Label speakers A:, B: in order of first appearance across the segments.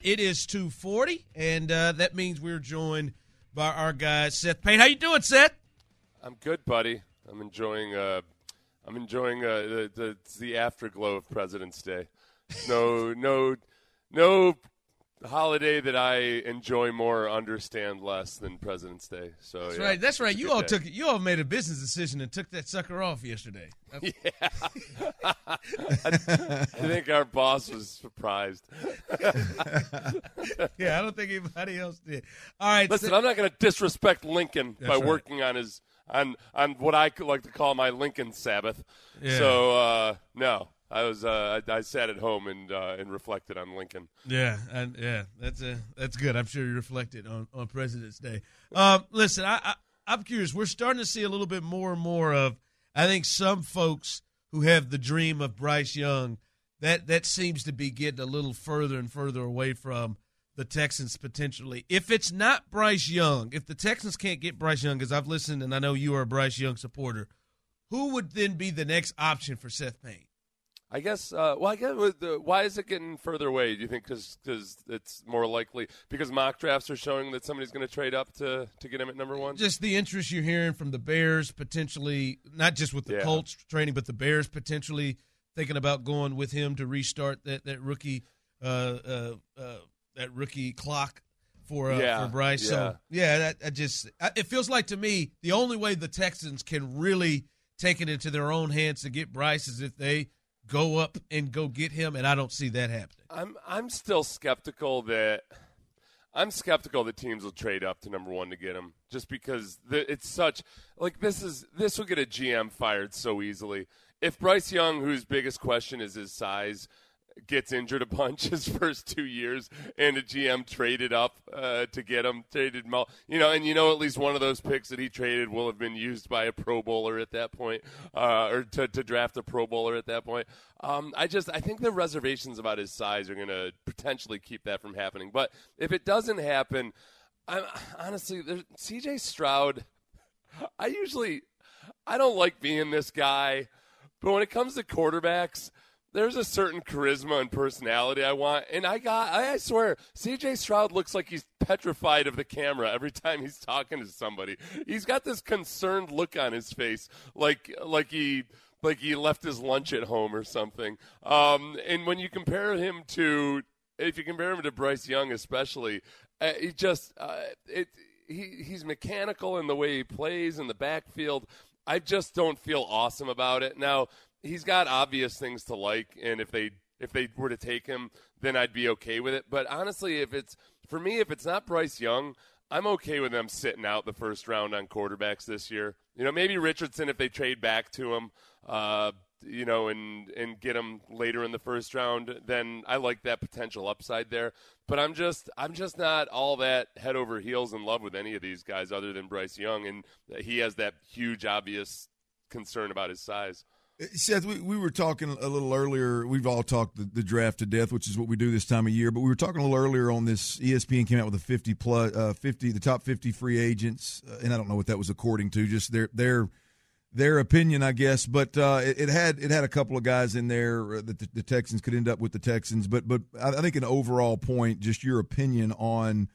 A: It is 240, and uh, that means we're joined by our guy, Seth Payne. How you doing, Seth?
B: I'm good, buddy. I'm enjoying uh, I'm enjoying uh, the, the the afterglow of President's Day. No, no, no holiday that I enjoy more, understand less than President's Day. So
A: That's
B: yeah,
A: right. That's right. You all
B: day.
A: took you all made a business decision and took that sucker off yesterday.
B: Yeah, I think our boss was surprised.
A: yeah, I don't think anybody else did. All right,
B: Listen,
A: Seth-
B: I'm not going to disrespect Lincoln
A: That's
B: by
A: right.
B: working on his on on what I could like to call my Lincoln Sabbath.
A: Yeah.
B: So uh, no, I was uh, I, I sat at home and uh, and reflected on Lincoln.
A: Yeah, and yeah, that's uh, that's good. I'm sure you reflected on, on President's Day. Um, listen, I, I I'm curious. We're starting to see a little bit more and more of. I think some folks who have the dream of Bryce Young, that that seems to be getting a little further and further away from the Texans potentially. If it's not Bryce Young, if the Texans can't get Bryce Young, because I've listened and I know you are a Bryce Young supporter, who would then be the next option for Seth Payne?
B: I guess. Uh, well, I guess. the- Why is it getting further away? Do you think because it's more likely because mock drafts are showing that somebody's going to trade up to to get him at number one?
A: just the interest you're hearing from the Bears potentially, not just with the
B: Yeah.
A: Colts training, but the Bears potentially thinking about going with him to restart that that rookie uh, uh, uh, that rookie clock for uh,
B: Yeah,
A: for Bryce. So
B: yeah.
A: yeah, that, I just I, it feels like to me the only way the Texans can really take it into their own hands to get Bryce is if they go up and go get him, and I don't see that happening.
B: I'm I'm still skeptical that I'm skeptical that teams will trade up to number one to get him, just because the, it's such like this is this will get a GM fired so easily. If Bryce Young, whose biggest question is his size, gets injured a bunch his first two years, and a GM traded up uh, to get him, traded Mel, you know, and you know at least one of those picks that he traded will have been used by a Pro Bowler at that point, uh, or to, to draft a Pro Bowler at that point. Um, I just I think the reservations about his size are going to potentially keep that from happening. But if it doesn't happen, I'm honestly C.J. Stroud. I usually I don't like being this guy, but when it comes to quarterbacks, there's a certain charisma and personality I want, and I got I, swear C.J. Stroud looks like he's petrified of the camera every time he's talking to somebody. He's got this concerned look on his face, like like he like he left his lunch at home or something. Um, and when you compare him to if you compare him to Bryce Young, especially, uh, he just uh, it he he's mechanical in the way he plays in the backfield. I just don't feel awesome about it. Now he's got obvious things to like, and if they if they were to take him, then I'd be okay with it. But honestly, if it's for me, if it's not Bryce Young, I'm okay with them sitting out the first round on quarterbacks this year. You know, maybe Richardson if they trade back to him, uh, you know, and and get him later in the first round, then I like that potential upside there. But I'm just I'm just not all that head over heels in love with any of these guys other than Bryce Young, and he has that huge obvious concern about his size.
C: Seth, we, we were talking a little earlier. We've all talked the, the draft to death, which is what we do this time of year. But we were talking a little earlier on this. ESPN came out with a fifty plus, uh, fifty, the top fifty free agents, uh, and I don't know what that was according to, just their their their opinion, I guess. But uh, it, it had it had a couple of guys in there uh, that the, the Texans could end up with the Texans. But but I, think an overall point, just your opinion on.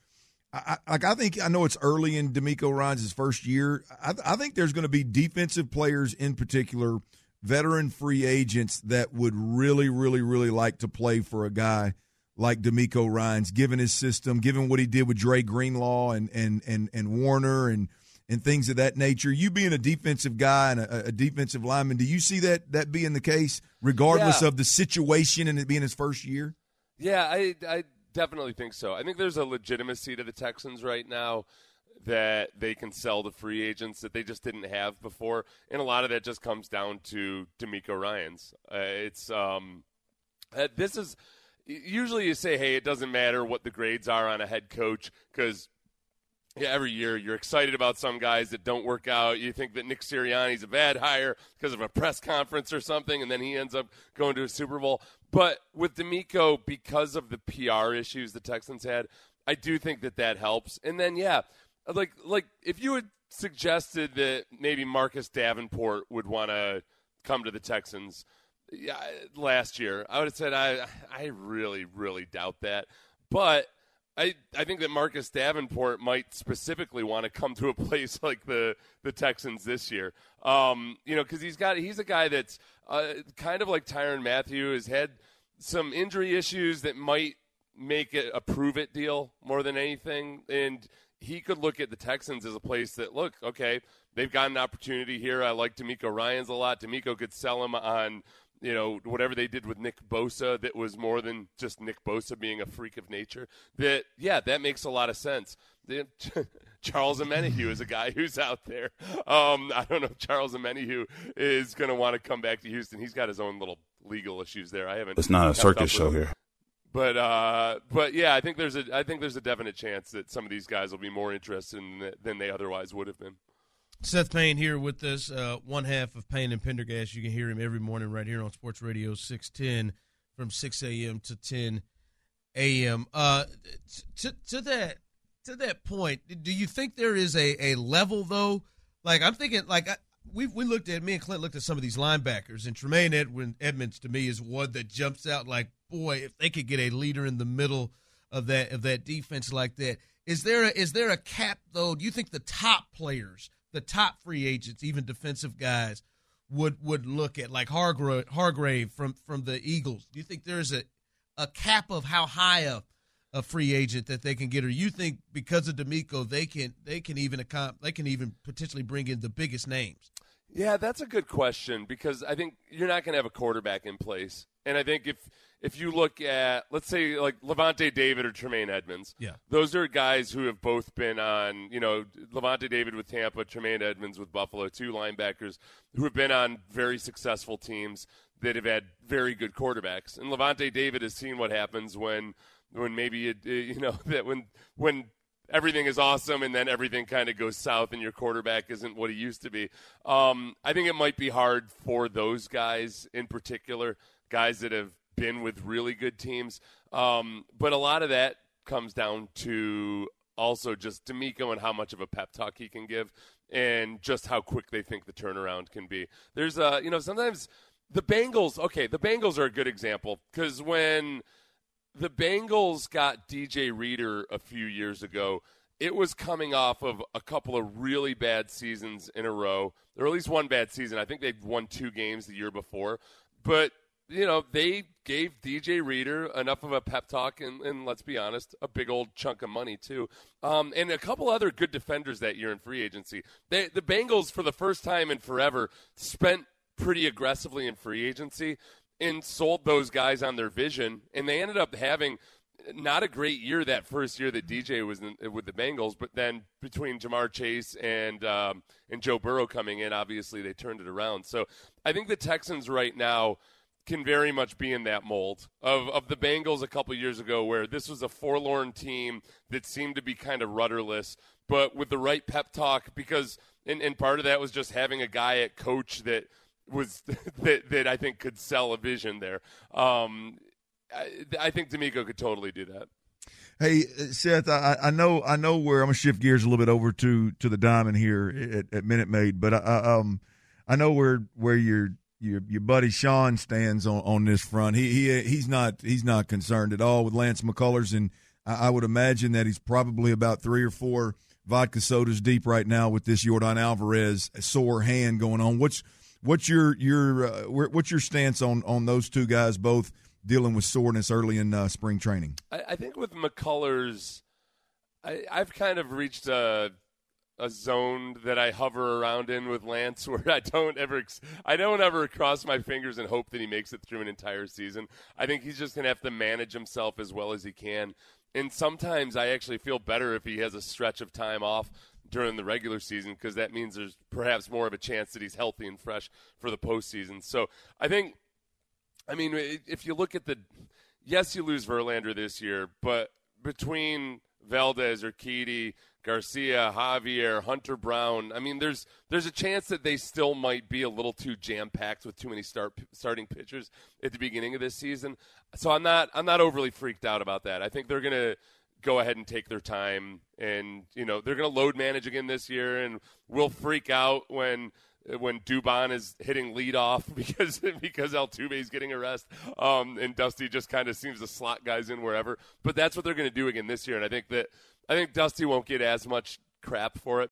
C: I, I- like I think I know it's early in DeMeco Ryans' first year. I, I think there's going to be defensive players in particular, veteran free agents that would really, really, really like to play for a guy like DeMeco Ryans, given his system, given what he did with Dre Greenlaw and and and and Warner and and things of that nature. You being a defensive guy and a, a defensive lineman, do you see that that being the case, regardless
B: Yeah.
C: of the situation and it being his first year?
B: Yeah, I, I definitely think so. I think there's a legitimacy to the Texans right now that they can sell to free agents that they just didn't have before, and a lot of that just comes down to DeMeco Ryans. Uh, it's um, uh, this is usually you say, hey, it doesn't matter what the grades are on a head coach because yeah, every year you're excited about some guys that don't work out. You think that Nick Sirianni's a bad hire because of a press conference or something, and then he ends up going to a Super Bowl. But with DeMeco, because of the PR issues the Texans had, I do think that that helps. And then, yeah, like like if you had suggested that maybe Marcus Davenport would want to come to the Texans last year, I would have said I I really really doubt that. But I I think that Marcus Davenport might specifically want to come to a place like the the Texans this year. Um, you know, because he's got he's a guy that's uh, kind of like Tyrann Mathieu has had some injury issues that might make it a prove it deal more than anything, and he could look at the Texans as a place that look okay. They've got an opportunity here. I like DeMeco Ryans a lot. DeMeco could sell him on you know, whatever they did with Nick Bosa that was more than just Nick Bosa being a freak of nature. That, yeah, that makes a lot of sense. Charles Omenihu is a guy who's out there. Um, I don't know if Charles Omenihu is going to want to come back to Houston. He's got his own little legal issues there. I haven't.
D: It's not a circus show
B: him.
D: here.
B: But uh, but yeah, I think there's a I think there's a definite chance that some of these guys will be more interested in than they otherwise would have been.
A: Seth Payne here with us, uh, one half of Payne and Pendergast. You can hear him every morning right here on Sports Radio 610 from 6 a.m. to 10 a.m. Uh, to, to that to that point, do you think there is a, a level though? Like I'm thinking, like we we looked at me and Clint looked at some of these linebackers, and Tremaine Edwin Edmunds to me is one that jumps out. Like boy, if they could get a leader in the middle of that of that defense like that, is there a, is there a cap though? Do you think the top players, the top free agents, even defensive guys, would would look at like Hargrave, Hargrave from from the Eagles? Do you think there's a a cap of how high a a free agent that they can get, or you think because of DeMeco they can they can even accom- they can even potentially bring in the biggest names?
B: Yeah, that's a good question because I think you're not going to have a quarterback in place, and I think if if you look at let's say like Lavonte David or Tremaine Edmunds,
A: Yeah.
B: those are guys who have both been on you know Lavonte David with Tampa, Tremaine Edmunds with Buffalo, two linebackers who have been on very successful teams that have had very good quarterbacks, and Lavonte David has seen what happens when when maybe it, you know that when when everything is awesome and then everything kind of goes south and your quarterback isn't what he used to be. Um, I think it might be hard for those guys in particular, guys that have been with really good teams. Um, but a lot of that comes down to also just DeMeco and how much of a pep talk he can give and just how quick they think the turnaround can be. There's a, you know, sometimes the Bengals, okay, the Bengals are a good example because when the Bengals got DJ Reader a few years ago. It was coming off of a couple of really bad seasons in a row, or at least one bad season. I think they'd won two games the year before. But, you know, they gave DJ Reader enough of a pep talk and, and let's be honest, a big old chunk of money, too. Um, and a couple other good defenders that year in free agency. They, the Bengals, for the first time in forever, spent pretty aggressively in free agency and sold those guys on their vision, and they ended up having not a great year that first year that DJ was in, with the Bengals, but then between Ja'Marr Chase and um, and Joe Burrow coming in, obviously they turned it around. So I think the Texans right now can very much be in that mold of, of the Bengals a couple years ago, where this was a forlorn team that seemed to be kind of rudderless, but with the right pep talk, because and, and part of that was just having a guy at coach that was that that I think could sell a vision there. Um, I, I think DeMeco could totally do that.
C: Hey Seth, I, I know I know where I'm gonna shift gears a little bit over to to the diamond here at, at Minute Maid, but I, I um I know where where your your your buddy Sean stands on, on this front. He he he's not he's not concerned at all with Lance McCullers, and I, I would imagine that he's probably about three or four vodka sodas deep right now with this Yordan Alvarez sore hand going on. What's what's your your uh, what's your stance on on those two guys both dealing with soreness early in uh, spring training.
B: I, I think with McCullers, I, I've kind of reached a a zone that I hover around in with Lance, where I don't ever, I don't ever cross my fingers and hope that he makes it through an entire season. I think he's just to have to manage himself as well as he can. And sometimes I actually feel better if he has a stretch of time off during the regular season because that means there's perhaps more of a chance that he's healthy and fresh for the postseason. So I think, I mean, if you look at the, yes, you lose Verlander this year, but between Valdez, Urquidy, Garcia, Javier, Hunter Brown. I mean, there's there's a chance that they still might be a little too jam packed with too many start starting pitchers at the beginning of this season. So I'm not I'm not overly freaked out about that. I think they're gonna go ahead and take their time, and you know they're gonna load manage again this year, and we'll freak out when when Dubon is hitting lead off because because Altuve is getting a rest, um, and Dusty just kind of seems to slot guys in wherever. But that's what they're going to do again this year, and I think that I think Dusty won't get as much crap for it.